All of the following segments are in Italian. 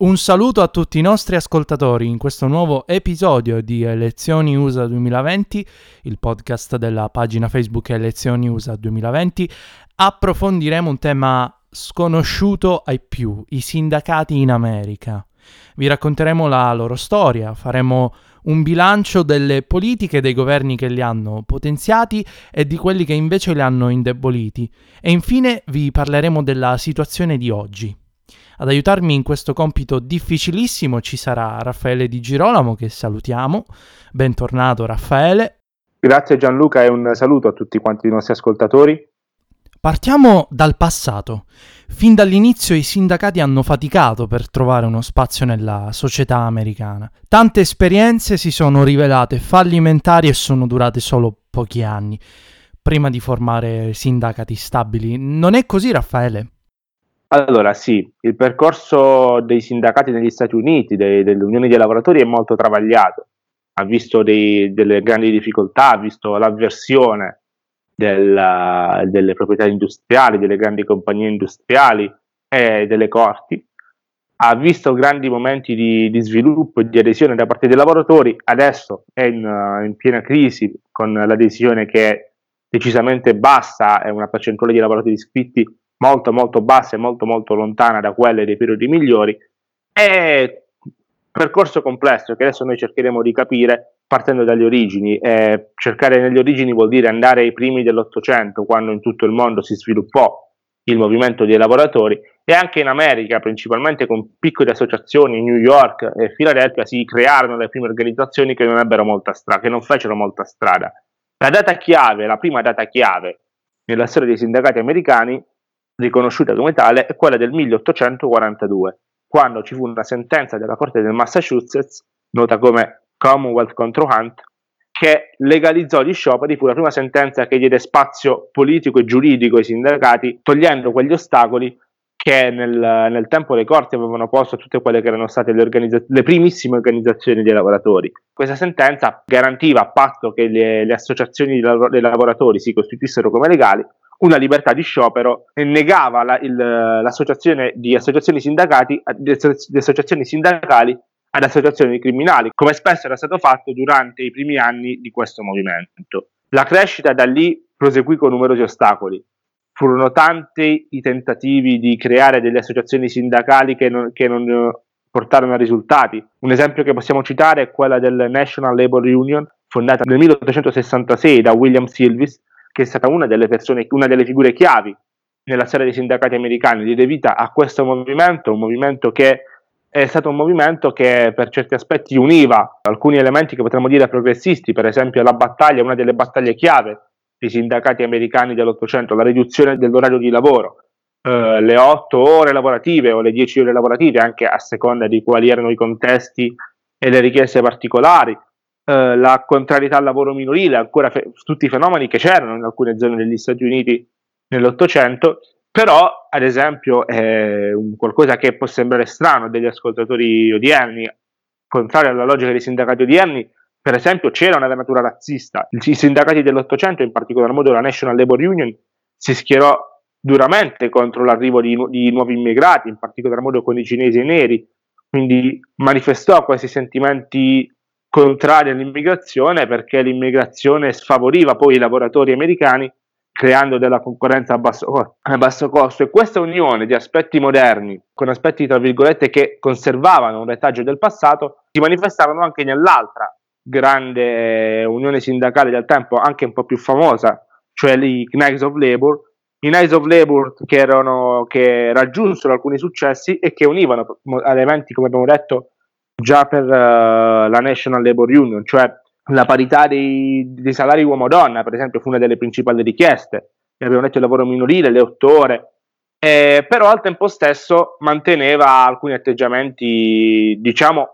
Un saluto a tutti i nostri ascoltatori in questo nuovo episodio di Elezioni USA 2020, il podcast della pagina Facebook Elezioni USA 2020. Approfondiremo un tema sconosciuto ai più, i sindacati in America. Vi racconteremo la loro storia, faremo un bilancio delle politiche dei governi che li hanno potenziati e di quelli che invece li hanno indeboliti e infine vi parleremo della situazione di oggi. Ad aiutarmi in questo compito difficilissimo ci sarà Raffaele Di Girolamo che salutiamo. Bentornato Raffaele. Grazie Gianluca e un saluto a tutti quanti i nostri ascoltatori. Partiamo dal passato. Fin dall'inizio i sindacati hanno faticato per trovare uno spazio nella società americana. Tante esperienze si sono rivelate fallimentari e sono durate solo pochi anni, prima di formare sindacati stabili. Non è così, Raffaele? Allora sì, il percorso dei sindacati negli Stati Uniti, dei, delle unioni dei lavoratori è molto travagliato, ha visto dei, delle grandi difficoltà, ha visto l'avversione della, delle proprietà industriali, delle grandi compagnie industriali e delle corti, ha visto grandi momenti di, di sviluppo e di adesione da parte dei lavoratori, adesso è in, in piena crisi con l'adesione che è decisamente bassa, è una percentuale di lavoratori iscritti molto molto bassa e molto molto lontana da quelle dei periodi migliori, è un percorso complesso che adesso noi cercheremo di capire partendo dalle origini. Eh, cercare nelle origini vuol dire andare ai primi dell'Ottocento, quando in tutto il mondo si sviluppò il movimento dei lavoratori e anche in America, principalmente con piccole associazioni, New York e Filadelfia, si crearono le prime organizzazioni che non ebbero molta strada, che non fecero molta strada. La data chiave, la prima data chiave nella storia dei sindacati americani riconosciuta come tale è quella del 1842, quando ci fu una sentenza della Corte del Massachusetts, nota come Commonwealth contro Hunt, che legalizzò gli scioperi, fu la prima sentenza che diede spazio politico e giuridico ai sindacati, togliendo quegli ostacoli che nel, nel tempo le corti avevano posto a tutte quelle che erano state le, organizza- le, primissime organizzazioni dei lavoratori. Questa sentenza garantiva, a patto che le, le associazioni dei lavoratori si costituissero come legali, una libertà di sciopero e negava la, il, l'associazione di associazioni, sindacati, di associazioni sindacali ad associazioni criminali, come spesso era stato fatto durante i primi anni di questo movimento. La crescita da lì proseguì con numerosi ostacoli. Furono tanti i tentativi di creare delle associazioni sindacali che non, che non portarono a risultati. Un esempio che possiamo citare è quella del National Labor Union, fondata nel 1866 da William Silvis, che è stata una delle persone, una delle figure chiavi nella storia dei sindacati americani, diede vita a questo movimento, un movimento che è stato un movimento che per certi aspetti univa alcuni elementi che potremmo dire progressisti, per esempio la battaglia, una delle battaglie chiave dei sindacati americani dell'Ottocento, la riduzione dell'orario di lavoro, eh, le otto ore lavorative o le dieci ore lavorative, anche a seconda di quali erano i contesti e le richieste particolari, eh, la contrarietà al lavoro minorile, ancora fe- tutti i fenomeni che c'erano in alcune zone degli Stati Uniti nell'Ottocento, però ad esempio un qualcosa che può sembrare strano degli ascoltatori odierni, contrario alla logica dei sindacati odierni, per esempio c'era una natura razzista, i sindacati dell'Ottocento, in particolar modo la National Labor Union, si schierò duramente contro l'arrivo di, di nuovi immigrati, in particolar modo con i cinesi e i neri, quindi manifestò questi sentimenti contrari all'immigrazione perché l'immigrazione sfavoriva poi i lavoratori americani creando della concorrenza a basso, a basso, costo. E questa unione di aspetti moderni con aspetti tra virgolette che conservavano un retaggio del passato si manifestarono anche nell'altra grande unione sindacale del tempo anche un po' più famosa cioè i Knights of Labor. I Knights of Labor che, erano, che raggiunsero alcuni successi e che univano elementi come abbiamo detto già per uh, la National Labor Union, cioè la parità dei, dei salari uomo-donna, per esempio, fu una delle principali richieste. Abbiamo detto il lavoro minorile, le otto ore, eh, però al tempo stesso manteneva alcuni atteggiamenti, diciamo,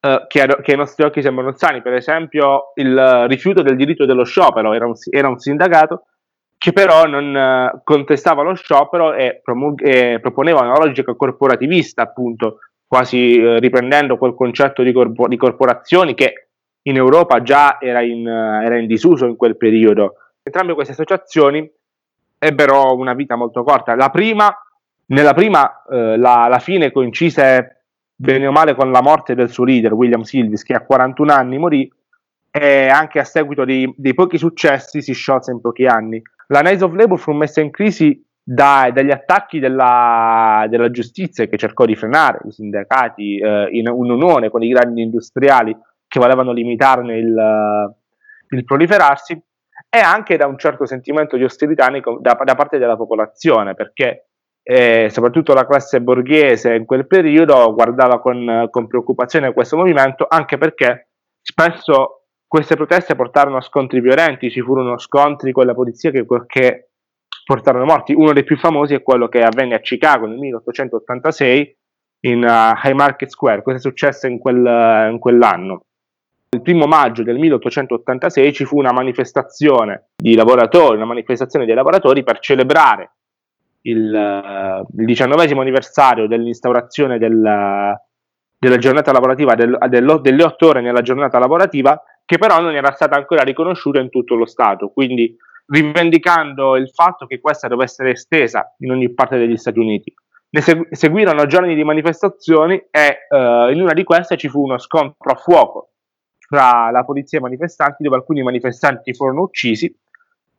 eh, che, che, ai nostri occhi sembrano sani. Per esempio, il rifiuto del diritto dello sciopero era un, era un sindacato che però non eh, contestava lo sciopero e, promulg- e, proponeva una logica corporativista, appunto, quasi eh, riprendendo quel concetto di, corpo- di, corporazioni che in Europa già era in, era in disuso in quel periodo. Entrambe queste associazioni ebbero una vita molto corta. La prima, nella prima, eh, la, la, fine coincise bene o male con la morte del suo leader, William Silvis, che a 41 anni morì e anche a seguito di, dei pochi successi si sciolse in pochi anni. La Nice of Labour fu messa in crisi da, dagli attacchi della, della, giustizia che cercò di frenare i sindacati eh, in un'unione con i grandi industriali che volevano limitarne il, il proliferarsi e anche da un certo sentimento di ostilità da, da parte della popolazione, perché eh, soprattutto la classe borghese in quel periodo guardava con, con, preoccupazione questo movimento, anche perché spesso queste proteste portarono a scontri violenti, ci furono scontri con la polizia che, che portarono morti. Uno dei più famosi è quello che avvenne a Chicago nel 1886 in uh, Market Square, questo è successo in, quel, in quell'anno? Il primo maggio del 1886 ci fu una manifestazione di lavoratori, una manifestazione dei lavoratori per celebrare il, uh, diciannovesimo anniversario dell'instaurazione del, della giornata lavorativa del, del, delle otto ore nella giornata lavorativa che però non era stata ancora riconosciuta in tutto lo Stato, quindi rivendicando il fatto che questa dovesse essere estesa in ogni parte degli Stati Uniti. Ne seguirono giorni di manifestazioni e uh, in una di queste ci fu uno scontro a fuoco tra la polizia e i manifestanti, dove alcuni manifestanti furono uccisi,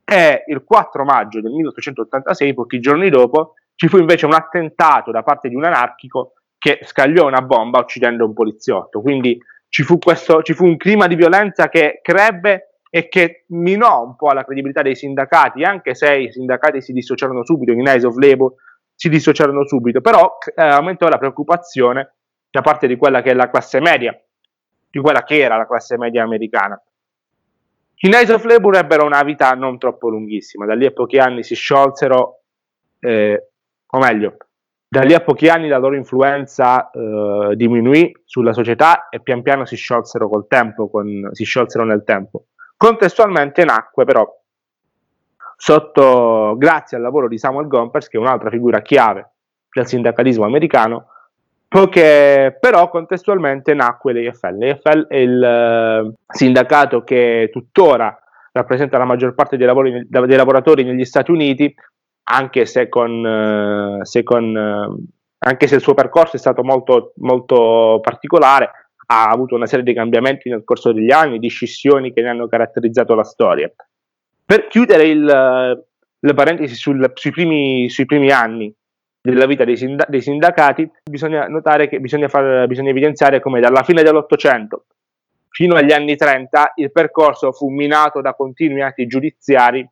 e il 4 maggio del 1886, pochi giorni dopo, ci fu invece un attentato da parte di un anarchico che scagliò una bomba uccidendo un poliziotto. Quindi ci fu, questo, ci fu un clima di violenza che crebbe e che minò un po' la credibilità dei sindacati, anche se i sindacati si dissociarono subito, in Eyes of Labour si dissociarono subito, però eh, aumentò la preoccupazione da parte di quella che è la classe media, di quella che era la classe media americana. I Knights of Labour ebbero una vita non troppo lunghissima, da lì a pochi anni si sciolsero, eh, o meglio, da lì a pochi anni la loro influenza eh, diminuì sulla società e pian piano si sciolsero col tempo, con, si sciolsero nel tempo. Contestualmente nacque però, sotto, grazie al lavoro di Samuel Gompers, che è un'altra figura chiave del sindacalismo americano, Poiché però contestualmente nacque l'EFL. L'EFL è il uh, sindacato che tuttora rappresenta la maggior parte dei, lavori, dei lavoratori negli Stati Uniti, anche se, con, uh, se con, uh, anche se il suo percorso è stato molto, molto particolare, ha avuto una serie di cambiamenti nel corso degli anni, di scissioni che ne hanno caratterizzato la storia. Per chiudere il, le parentesi sul, sui, primi, sui primi anni della vita dei, sinda- dei sindacati, bisogna notare che bisogna, far, bisogna evidenziare come dalla fine dell'Ottocento fino agli anni 30 il percorso fu minato da continui atti giudiziari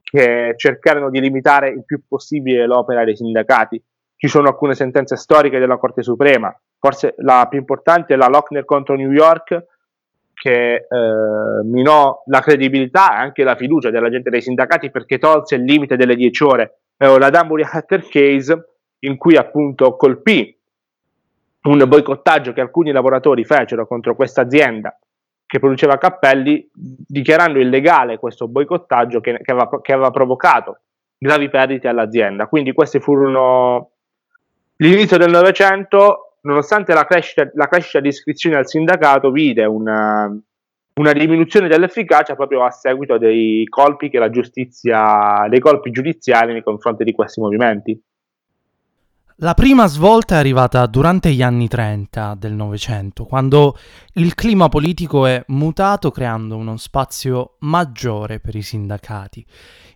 che cercarono di limitare il più possibile l'opera dei sindacati. Ci sono alcune sentenze storiche della Corte Suprema, forse la più importante è la Lochner contro New York, che eh, minò la credibilità e anche la fiducia della gente dei sindacati perché tolse il limite delle 10 ore eh, la Danbury Hatter Case, in cui appunto colpì un boicottaggio che alcuni lavoratori fecero contro questa azienda che produceva cappelli, dichiarando illegale questo boicottaggio che, che, aveva, che aveva provocato gravi perdite all'azienda. Quindi questi furono l'inizio del Novecento, nonostante la crescita, la crescita di iscrizioni al sindacato, vide una, una diminuzione dell'efficacia proprio a seguito dei colpi che la giustizia, dei colpi giudiziari nei confronti di questi movimenti. La prima svolta è arrivata durante gli anni 30 del Novecento, quando il clima politico è mutato creando uno spazio maggiore per i sindacati.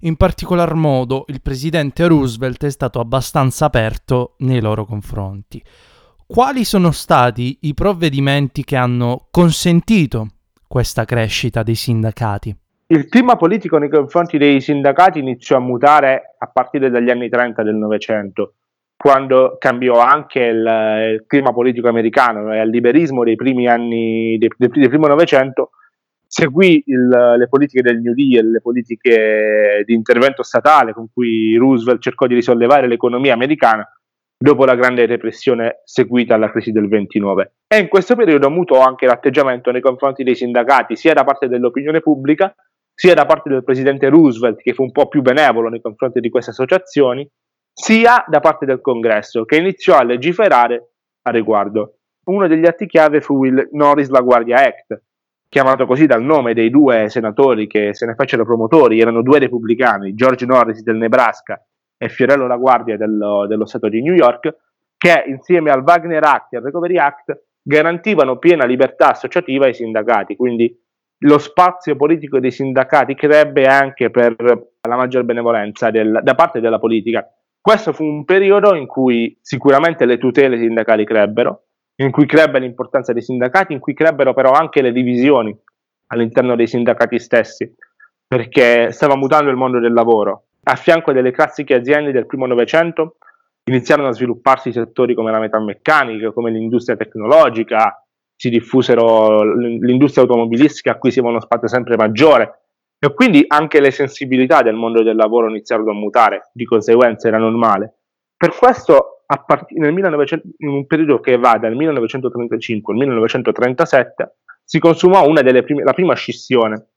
In particolar modo il presidente Roosevelt è stato abbastanza aperto nei loro confronti. Quali sono stati i provvedimenti che hanno consentito questa crescita dei sindacati? Il clima politico nei confronti dei sindacati iniziò a mutare a partire dagli anni 30 del Novecento, quando cambiò anche il, il clima politico americano e il liberismo dei primi anni del, del primo Novecento seguì il, le politiche del New Deal, le politiche di intervento statale con cui Roosevelt cercò di risollevare l'economia americana dopo la grande repressione seguita alla crisi del 29. E in questo periodo mutò anche l'atteggiamento nei confronti dei sindacati, sia da parte dell'opinione pubblica, sia da parte del presidente Roosevelt, che fu un po' più benevolo nei confronti di queste associazioni, sia da parte del Congresso, che iniziò a legiferare a riguardo. Uno degli atti chiave fu il Norris La Guardia Act, chiamato così dal nome dei due senatori che se ne fecero promotori, erano due repubblicani, George Norris del Nebraska e Fiorello La Guardia dello, dello Stato di New York, che insieme al Wagner Act e al Recovery Act garantivano piena libertà associativa ai sindacati, quindi lo spazio politico dei sindacati crebbe anche per la maggior benevolenza del, da parte della politica. Questo fu un periodo in cui sicuramente le tutele sindacali crebbero, in cui crebbe l'importanza dei sindacati, in cui crebbero però anche le divisioni all'interno dei sindacati stessi, perché stava mutando il mondo del lavoro. A fianco delle classiche aziende del primo Novecento iniziarono a svilupparsi settori come la metalmeccanica, come l'industria tecnologica, si diffusero l'industria automobilistica acquisiva uno spazio sempre maggiore e quindi anche le sensibilità del mondo del lavoro iniziarono a mutare, di conseguenza era normale. Per questo part- nel 1900, in un periodo che va dal 1935 al 1937, si consumò una delle prime, la prima scissione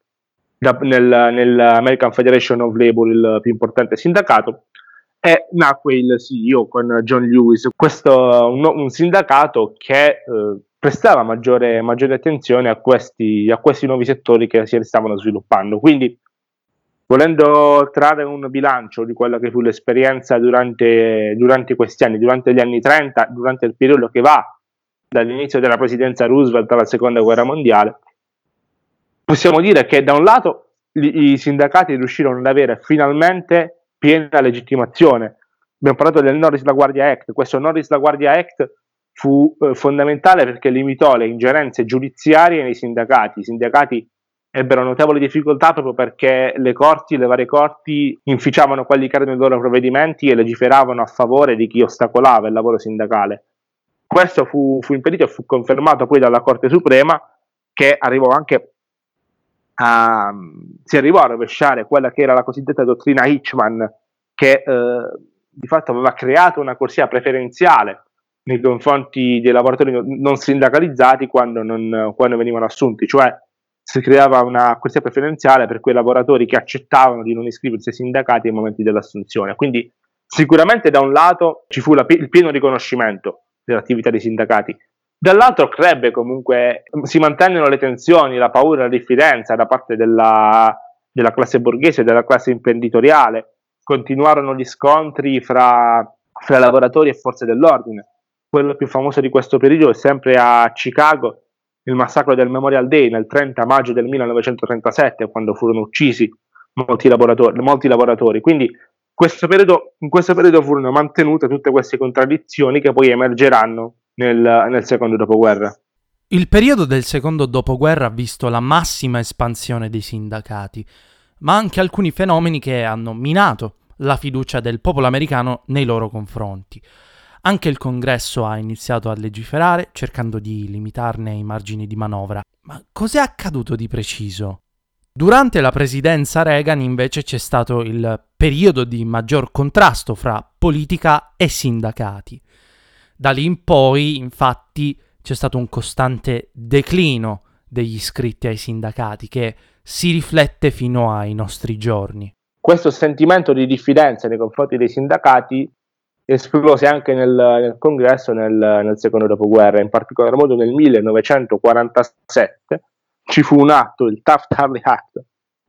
nel, nell'American Federation of Labor, il più importante sindacato, e nacque il CEO con John Lewis, questo un, un sindacato che eh, prestava maggiore, maggiore attenzione a questi, a questi nuovi settori che si stavano sviluppando. Quindi volendo trarre un bilancio di quella che fu l'esperienza durante, durante, questi anni, durante gli anni 30, durante il periodo che va dall'inizio della presidenza Roosevelt alla seconda guerra mondiale, possiamo dire che da un lato i, sindacati riuscirono ad avere finalmente piena legittimazione. Abbiamo parlato del Norris La Guardia Act, questo Norris La Guardia Act fu eh, fondamentale perché limitò le ingerenze giudiziarie nei sindacati. I sindacati ebbero notevoli difficoltà proprio perché le corti, le varie corti inficiavano quelli che erano i loro provvedimenti e legiferavano a favore di chi ostacolava il lavoro sindacale. Questo fu, fu impedito e fu confermato poi dalla Corte Suprema che arrivò anche a, si arrivò a rovesciare quella che era la cosiddetta dottrina Hitchman che eh, di fatto aveva creato una corsia preferenziale nei confronti dei lavoratori non sindacalizzati quando, non, quando venivano assunti, cioè si creava una corsia preferenziale per quei lavoratori che accettavano di non iscriversi ai sindacati ai momenti dell'assunzione. Quindi sicuramente da un lato ci fu la, il pieno riconoscimento dell'attività dei sindacati, dall'altro crebbe comunque, si mantennero le tensioni, la paura, la diffidenza da parte della, della classe borghese, della classe imprenditoriale, continuarono gli scontri fra, fra lavoratori e forze dell'ordine. Quello più famoso di questo periodo è sempre a Chicago, il massacro del Memorial Day nel 30 maggio del 1937, quando furono uccisi molti lavoratori. Molti lavoratori. Quindi questo periodo, in questo periodo furono mantenute tutte queste contraddizioni che poi emergeranno nel, nel secondo dopoguerra. Il periodo del secondo dopoguerra ha visto la massima espansione dei sindacati, ma anche alcuni fenomeni che hanno minato la fiducia del popolo americano nei loro confronti. Anche il Congresso ha iniziato a legiferare cercando di limitarne i margini di manovra. Ma cos'è accaduto di preciso? Durante la presidenza Reagan invece c'è stato il periodo di maggior contrasto fra politica e sindacati. Da lì in poi, infatti, c'è stato un costante declino degli iscritti ai sindacati che si riflette fino ai nostri giorni. Questo sentimento di diffidenza nei confronti dei sindacati esplose anche nel, nel congresso nel, nel, secondo dopoguerra, in particolar modo nel 1947 ci fu un atto, il Taft-Hartley Act,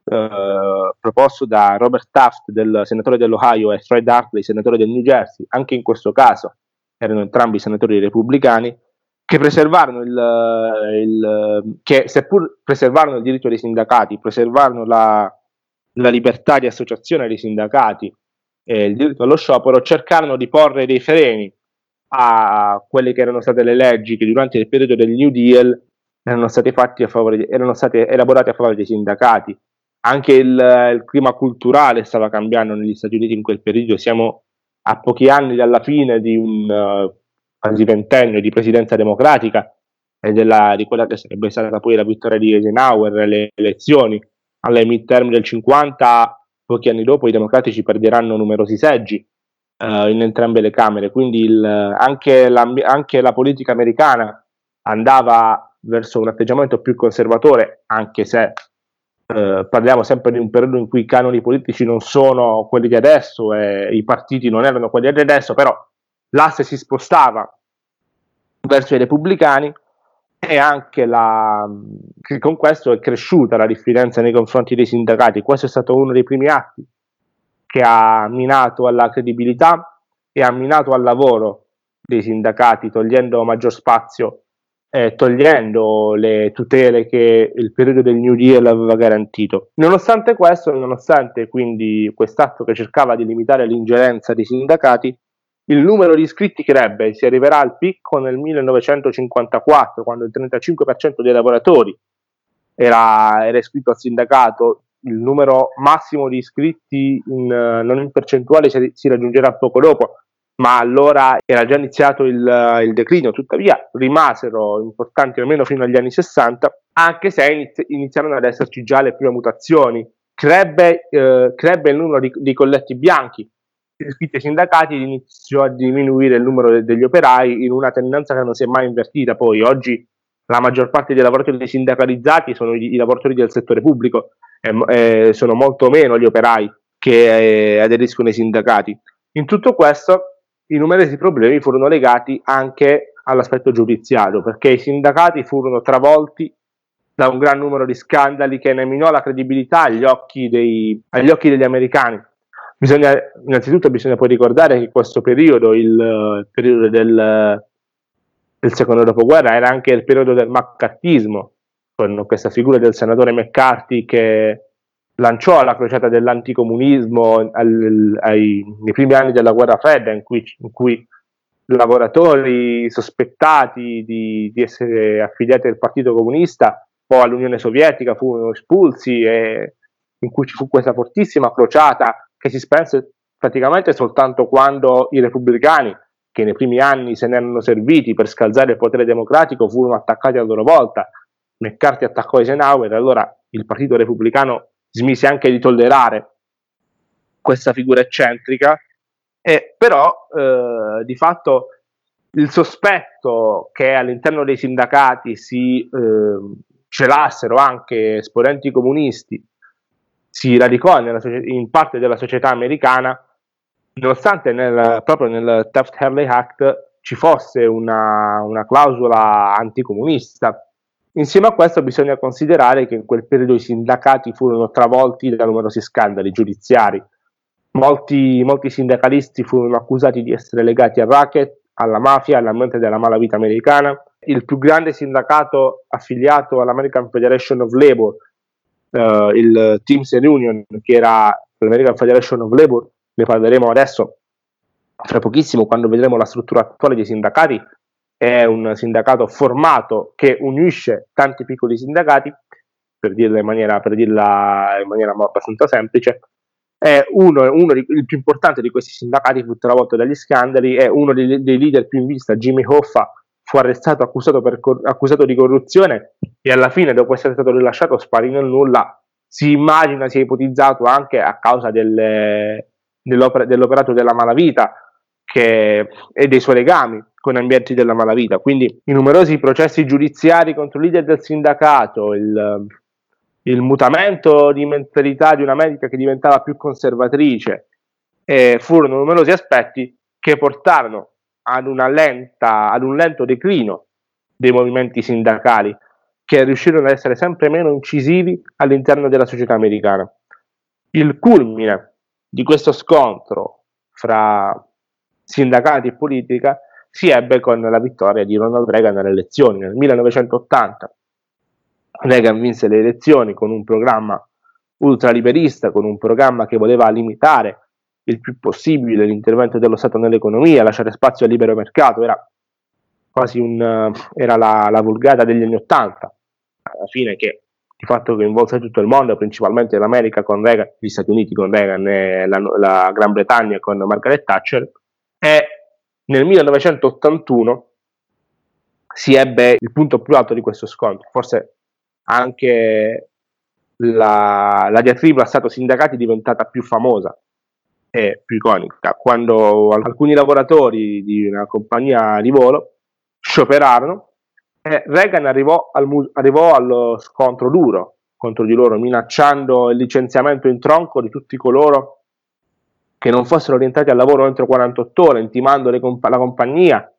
eh, proposto da Robert Taft, del senatore dell'Ohio, e Fred Hartley, senatore del New Jersey, anche in questo caso erano entrambi senatori repubblicani, che preservarono il, il che seppur preservarono il diritto dei sindacati, preservarono la, la libertà di associazione dei sindacati, eh, il diritto allo sciopero, cercarono di porre dei freni a quelle che erano state le leggi che durante il periodo del New Deal erano state, a favore, erano state elaborate a favore dei sindacati. Anche il, il clima culturale stava cambiando negli Stati Uniti in quel periodo, siamo a pochi anni dalla fine di un uh, quasi ventennio di presidenza democratica e della, di quella che sarebbe stata poi la vittoria di Eisenhower alle elezioni alle midterm del 50 pochi anni dopo i democratici perderanno numerosi seggi uh, in entrambe le camere. Quindi il, anche, la, anche la politica americana andava verso un atteggiamento più conservatore anche se Uh, parliamo sempre di un periodo in cui i canoni politici non sono quelli di adesso e i partiti non erano quelli di adesso, però l'asse si spostava verso i repubblicani e anche la, con questo è cresciuta la diffidenza nei confronti dei sindacati. Questo è stato uno dei primi atti che ha minato alla credibilità e ha minato al lavoro dei sindacati, togliendo maggior spazio eh, togliendo le tutele che il periodo del New Deal aveva garantito. Nonostante questo, nonostante quindi quest'atto che cercava di limitare l'ingerenza dei sindacati, il numero di iscritti crebbe, si arriverà al picco nel 1954, quando il 35% dei lavoratori era, era iscritto al sindacato, il numero massimo di iscritti in, non in percentuale si, si raggiungerà poco dopo, ma allora era già iniziato il, il, declino, tuttavia rimasero importanti almeno fino agli anni 60, anche se inizi- iniziarono ad esserci già le prime mutazioni. Crebbe, eh, crebbe il numero di, di, colletti bianchi iscritti ai sindacati iniziò a diminuire il numero de- degli operai in una tendenza che non si è mai invertita. Poi oggi la maggior parte dei lavoratori sindacalizzati sono i, i lavoratori del settore pubblico, e, e sono molto meno gli operai che eh, aderiscono ai sindacati. In tutto questo i numerosi problemi furono legati anche all'aspetto giudiziario, perché i sindacati furono travolti da un gran numero di scandali che ne minò la credibilità agli occhi, dei, agli occhi degli americani. Bisogna, innanzitutto bisogna poi ricordare che questo periodo, il periodo del, del secondo dopoguerra, era anche il periodo del maccartismo, con questa figura del senatore McCarthy che lanciò la crociata dell'anticomunismo al, ai, nei primi anni della guerra fredda, in cui, in cui lavoratori sospettati di, di, essere affiliati al Partito Comunista o all'Unione Sovietica furono espulsi e in cui ci fu questa fortissima crociata che si spense praticamente soltanto quando i repubblicani, che nei primi anni se ne erano serviti per scalzare il potere democratico, furono attaccati a loro volta. McCarthy attaccò Eisenhower, allora il Partito Repubblicano smise anche di tollerare questa figura eccentrica, e però eh, di fatto il sospetto che all'interno dei sindacati si eh, celassero anche esponenti comunisti si radicò nella, in parte della società americana, nonostante nel, proprio nel Taft-Hartley Act ci fosse una, una clausola anticomunista Insieme a questo bisogna considerare che in quel periodo i sindacati furono travolti da numerosi scandali giudiziari. Molti, molti sindacalisti furono accusati di essere legati al racket, alla mafia, all'ambiente della malavita americana. Il più grande sindacato affiliato all'American Federation of Labor, uh, il Teams Union, che era l'American Federation of Labor, ne parleremo adesso fra pochissimo quando vedremo la struttura attuale dei sindacati, è un sindacato formato che unisce tanti piccoli sindacati, per dirla in maniera, per dirla in maniera abbastanza semplice, uno, uno di, il più importante di questi sindacati fu travolto dagli scandali, è uno dei, dei leader più in vista, Jimmy Hoffa, fu arrestato accusato, per, accusato di corruzione e alla fine, dopo essere stato rilasciato, sparì nel nulla. Si immagina, si è ipotizzato anche a causa delle, dell'operato della malavita che, e dei suoi legami con ambienti della malavita. Quindi i numerosi processi giudiziari contro i leader del sindacato, il, il mutamento di mentalità di un'America che diventava più conservatrice, eh, furono numerosi aspetti che portarono ad, lenta, ad un lento declino dei movimenti sindacali che riuscirono ad essere sempre meno incisivi all'interno della società americana. Il culmine di questo scontro fra sindacati e politica si ebbe con la vittoria di Ronald Reagan alle elezioni nel 1980. Reagan vinse le elezioni con un programma ultraliberista, con un programma che voleva limitare il più possibile l'intervento dello Stato nell'economia, lasciare spazio al libero mercato, era quasi un, era la, la vulgata degli anni Ottanta, alla fine che di fatto coinvolse tutto il mondo, principalmente l'America con Reagan, gli Stati Uniti con Reagan e la, la Gran Bretagna con Margaret Thatcher, e nel 1981 si ebbe il punto più alto di questo scontro. Forse anche la, la diatriba Stato-sindacati è diventata più famosa e più iconica, quando alcuni lavoratori di una compagnia di volo scioperarono e Reagan arrivò, al, arrivò allo scontro duro contro di loro, minacciando il licenziamento in tronco di tutti coloro che non fossero orientati al lavoro entro 48 ore, intimando comp- la compagnia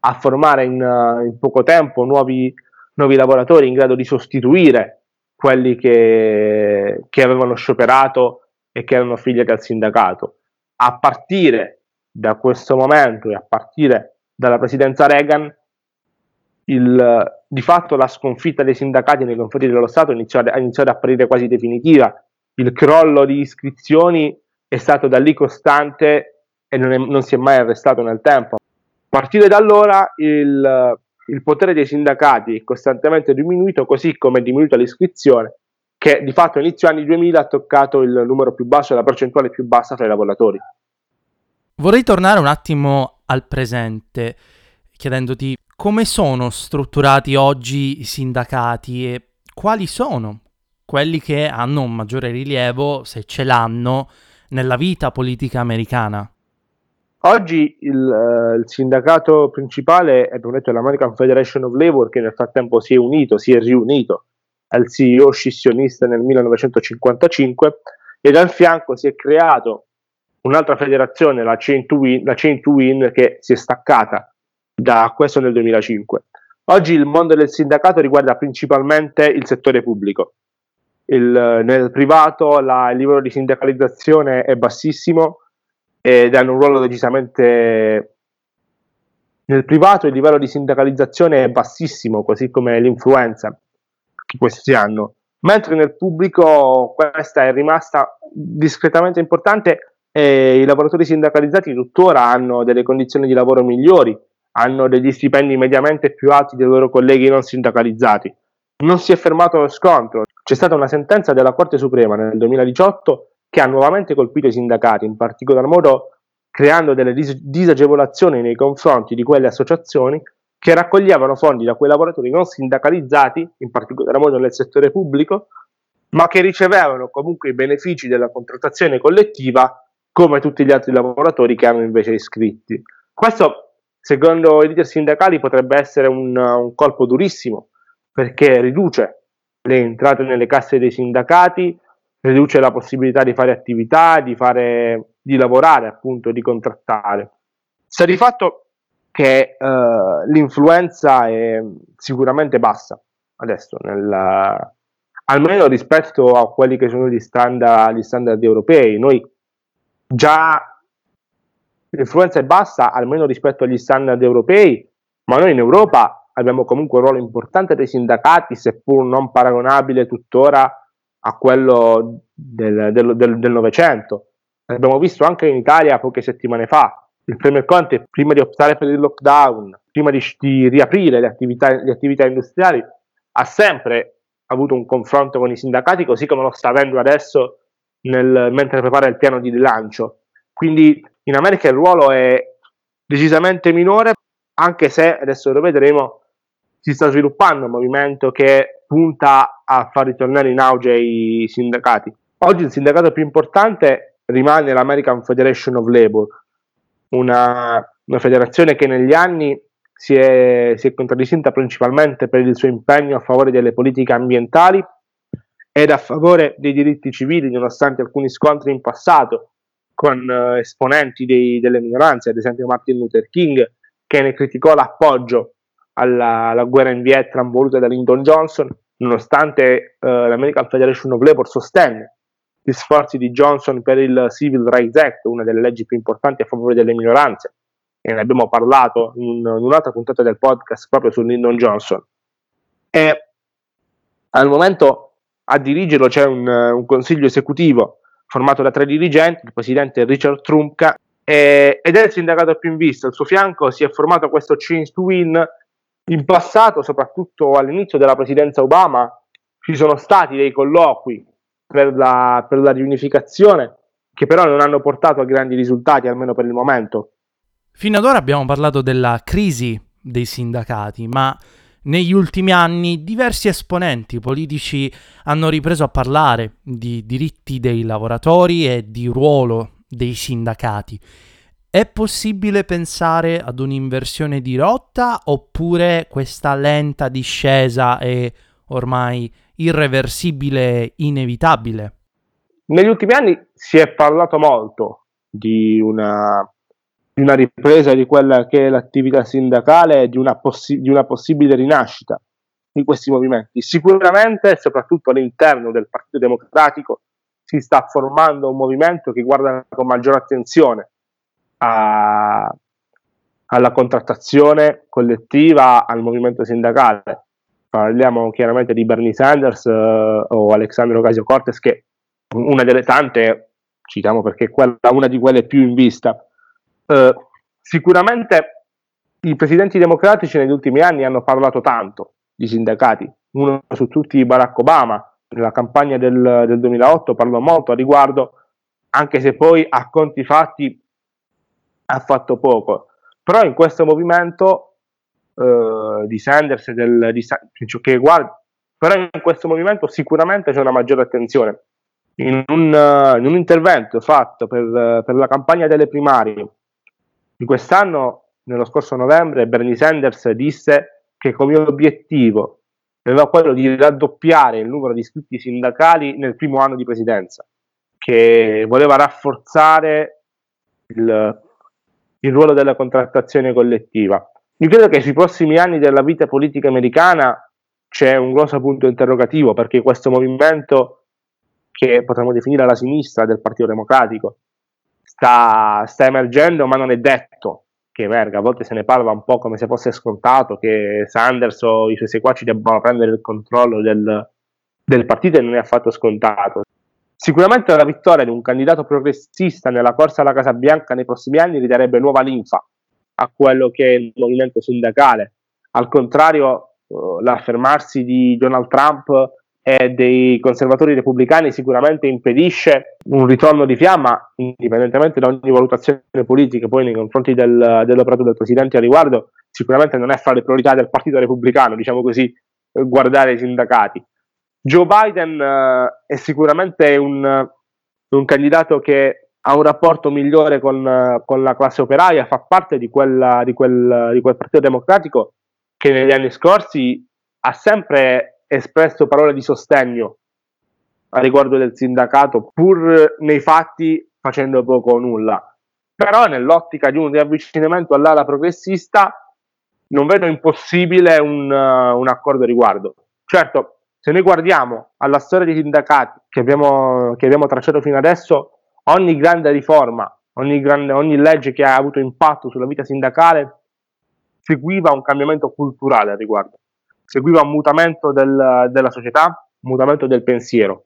a formare in, uh, in poco tempo nuovi, nuovi, lavoratori in grado di sostituire quelli che, che avevano scioperato e che erano figli del sindacato. A partire da questo momento e a partire dalla presidenza Reagan, il, di fatto la sconfitta dei sindacati nei confronti dello Stato iniziò iniziò ad apparire quasi definitiva. Il crollo di iscrizioni è stato da lì costante e non, è, non si è mai arrestato nel tempo. A partire da allora il, il potere dei sindacati è costantemente diminuito, così come è diminuita l'iscrizione, che di fatto inizio anni 2000 ha toccato il numero più basso, la percentuale più bassa tra i lavoratori. Vorrei tornare un attimo al presente, chiedendoti come sono strutturati oggi i sindacati e quali sono quelli che hanno un maggiore rilievo, se ce l'hanno, nella vita politica americana? Oggi il, uh, il sindacato principale è detto, l'American Federation of Labor che nel frattempo si è unito, si è riunito al CEO scissionista nel 1955 e dal fianco si è creato un'altra federazione, la Chain to Win, Chain to Win che si è staccata da questo nel 2005. Oggi il mondo del sindacato riguarda principalmente il settore pubblico. Il, nel privato la, il livello di sindacalizzazione è bassissimo ed hanno un ruolo decisamente nel privato il livello di sindacalizzazione è bassissimo, così come l'influenza che questi hanno, mentre nel pubblico questa è rimasta discretamente importante e i lavoratori sindacalizzati tuttora hanno delle condizioni di lavoro migliori hanno degli stipendi mediamente più alti dei loro colleghi non sindacalizzati. Non si è fermato lo scontro. C'è stata una sentenza della Corte Suprema nel 2018 che ha nuovamente colpito i sindacati, in particolar modo creando delle dis- disagevolazioni nei confronti di quelle associazioni che raccoglievano fondi da quei lavoratori non sindacalizzati, in particolar modo nel settore pubblico, ma che ricevevano comunque i benefici della contrattazione collettiva come tutti gli altri lavoratori che erano invece iscritti. Questo secondo i leader sindacali potrebbe essere un, un colpo durissimo perché riduce le entrate nelle casse dei sindacati, riduce la possibilità di fare attività, di, fare, di lavorare, appunto, di contrattare. Sta di fatto che uh, l'influenza è sicuramente bassa adesso, nel, almeno rispetto a quelli che sono gli standard, gli standard europei. Noi già l'influenza è bassa almeno rispetto agli standard europei, ma noi in Europa abbiamo comunque un ruolo importante dei sindacati, seppur non paragonabile tuttora a quello del, Novecento. L'abbiamo visto anche in Italia poche settimane fa. Il Premier Conte, prima di optare per il lockdown, prima di, di riaprire le attività, le attività industriali, ha sempre avuto un confronto con i sindacati, così come lo sta avendo adesso nel, mentre prepara il piano di rilancio. Quindi in America il ruolo è decisamente minore, anche se adesso lo vedremo, si sta sviluppando un movimento che punta a far ritornare in auge i sindacati. Oggi il sindacato più importante rimane l'American Federation of Labor, una, una federazione che negli anni si è, si è contraddistinta principalmente per il suo impegno a favore delle politiche ambientali ed a favore dei diritti civili, nonostante alcuni scontri in passato con uh, esponenti dei, delle minoranze, ad esempio Martin Luther King, che ne criticò l'appoggio alla, alla guerra in Vietnam voluta da Lyndon Johnson, nonostante uh, l'American Federation of Labor sostenne gli sforzi di Johnson per il Civil Rights Act, una delle leggi più importanti a favore delle minoranze, e ne abbiamo parlato in, in un'altra puntata del podcast proprio su Lyndon Johnson. E al momento a dirigerlo c'è un, un consiglio esecutivo formato da tre dirigenti, il presidente Richard Trumka, eh, ed è il sindacato più in vista. Al suo fianco si è formato questo Change to Win. In passato, soprattutto all'inizio della presidenza Obama, ci sono stati dei colloqui per la, per la riunificazione che però non hanno portato a grandi risultati, almeno per il momento. Fino ad ora abbiamo parlato della crisi dei sindacati, ma negli ultimi anni diversi esponenti politici hanno ripreso a parlare di diritti dei lavoratori e di ruolo dei sindacati. È possibile pensare ad un'inversione di rotta oppure questa lenta discesa è ormai irreversibile inevitabile? Negli ultimi anni si è parlato molto di una, di una ripresa di quella che è l'attività sindacale e di possi- di una possibile rinascita di questi movimenti. Sicuramente, soprattutto all'interno del Partito Democratico, si sta formando un movimento che guarda con maggiore attenzione a, alla contrattazione collettiva, al movimento sindacale. Parliamo chiaramente di Bernie Sanders uh, o Alexandro Ocasio Cortes, che una delle tante, citiamo perché è una di quelle più in vista. Uh, sicuramente i presidenti democratici negli ultimi anni hanno parlato tanto di sindacati, uno su tutti Barack Obama, nella campagna del, del 2008 parlò molto a riguardo, anche se poi a conti fatti ha fatto poco. Però in questo movimento uh, di Sanders, del, di, che guarda, però in questo movimento sicuramente c'è una maggiore attenzione. In un, uh, in un intervento fatto per, uh, per, la campagna delle primarie di quest'anno, nello scorso novembre, Bernie Sanders disse che come obiettivo aveva quello di raddoppiare il numero di iscritti sindacali nel primo anno di presidenza, che voleva rafforzare il, il ruolo della contrattazione collettiva. Io credo che sui prossimi anni della vita politica americana c'è un grosso punto interrogativo perché questo movimento che potremmo definire la sinistra del Partito Democratico sta, sta emergendo ma non è detto che emerga, a volte se ne parla un po' come se fosse scontato che Sanders o i suoi seguaci debbano prendere il controllo del, del partito e non è affatto scontato. Sicuramente la vittoria di un candidato progressista nella corsa alla Casa Bianca nei prossimi anni ridarebbe nuova linfa a quello che è il movimento sindacale. Al contrario, uh, l'affermarsi di Donald Trump e dei conservatori repubblicani sicuramente impedisce un ritorno di fiamma, indipendentemente da ogni valutazione politica, poi nei confronti del, dell'operato del Presidente a riguardo, sicuramente non è fra le priorità del Partito Repubblicano, diciamo così, guardare i sindacati. Joe Biden uh, è sicuramente un, un, candidato che ha un rapporto migliore con, con la classe operaia, fa parte di, quella, di, quel, di, quel, Partito Democratico che negli anni scorsi ha sempre espresso parole di sostegno a riguardo del sindacato, pur nei fatti facendo poco o nulla. Però nell'ottica di un riavvicinamento all'ala progressista non vedo impossibile un, uh, un accordo a riguardo. Certo, se noi guardiamo alla storia dei sindacati che abbiamo, che abbiamo tracciato fino adesso, ogni grande riforma, ogni, grande, ogni legge che ha avuto impatto sulla vita sindacale seguiva un cambiamento culturale al riguardo, seguiva un mutamento del, della società, un mutamento del pensiero,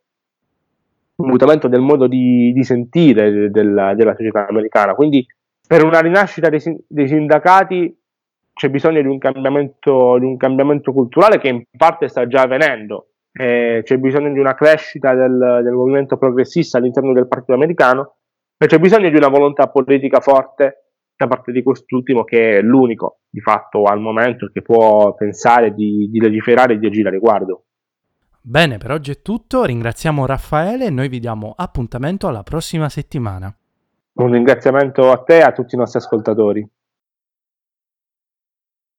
un mutamento del modo di, di sentire della, della, società americana. Quindi per una rinascita dei, dei sindacati c'è bisogno di un, di un cambiamento culturale che in parte sta già avvenendo eh, c'è bisogno di una crescita del, del, movimento progressista all'interno del partito americano e c'è bisogno di una volontà politica forte da parte di quest'ultimo che è l'unico di fatto al momento che può pensare di, di legiferare e di agire a riguardo. Bene, per oggi è tutto, ringraziamo Raffaele e noi vi diamo appuntamento alla prossima settimana. Un ringraziamento a te e a tutti i nostri ascoltatori.